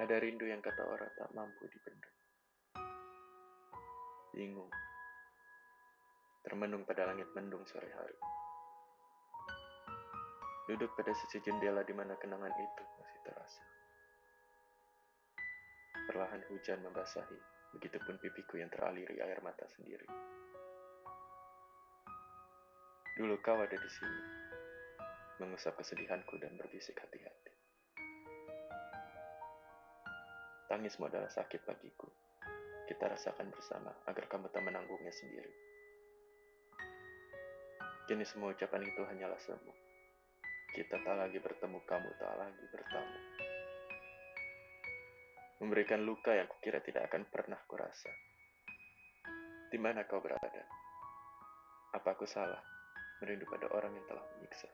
Ada rindu yang kata orang tak mampu dibendung. Bingung. Termenung pada langit mendung sore hari. Duduk pada sisi jendela di mana kenangan itu masih terasa. Perlahan hujan membasahi, begitupun pipiku yang teraliri air mata sendiri. Dulu kau ada di sini, mengusap kesedihanku dan berbisik hati-hati. Tangismu adalah sakit bagiku. Kita rasakan bersama agar kamu tak menanggungnya sendiri. Kini semua ucapan itu hanyalah semu. Kita tak lagi bertemu, kamu tak lagi bertamu. Memberikan luka yang kukira tidak akan pernah kurasa. Di mana kau berada? Apa aku salah merindu pada orang yang telah menyiksa?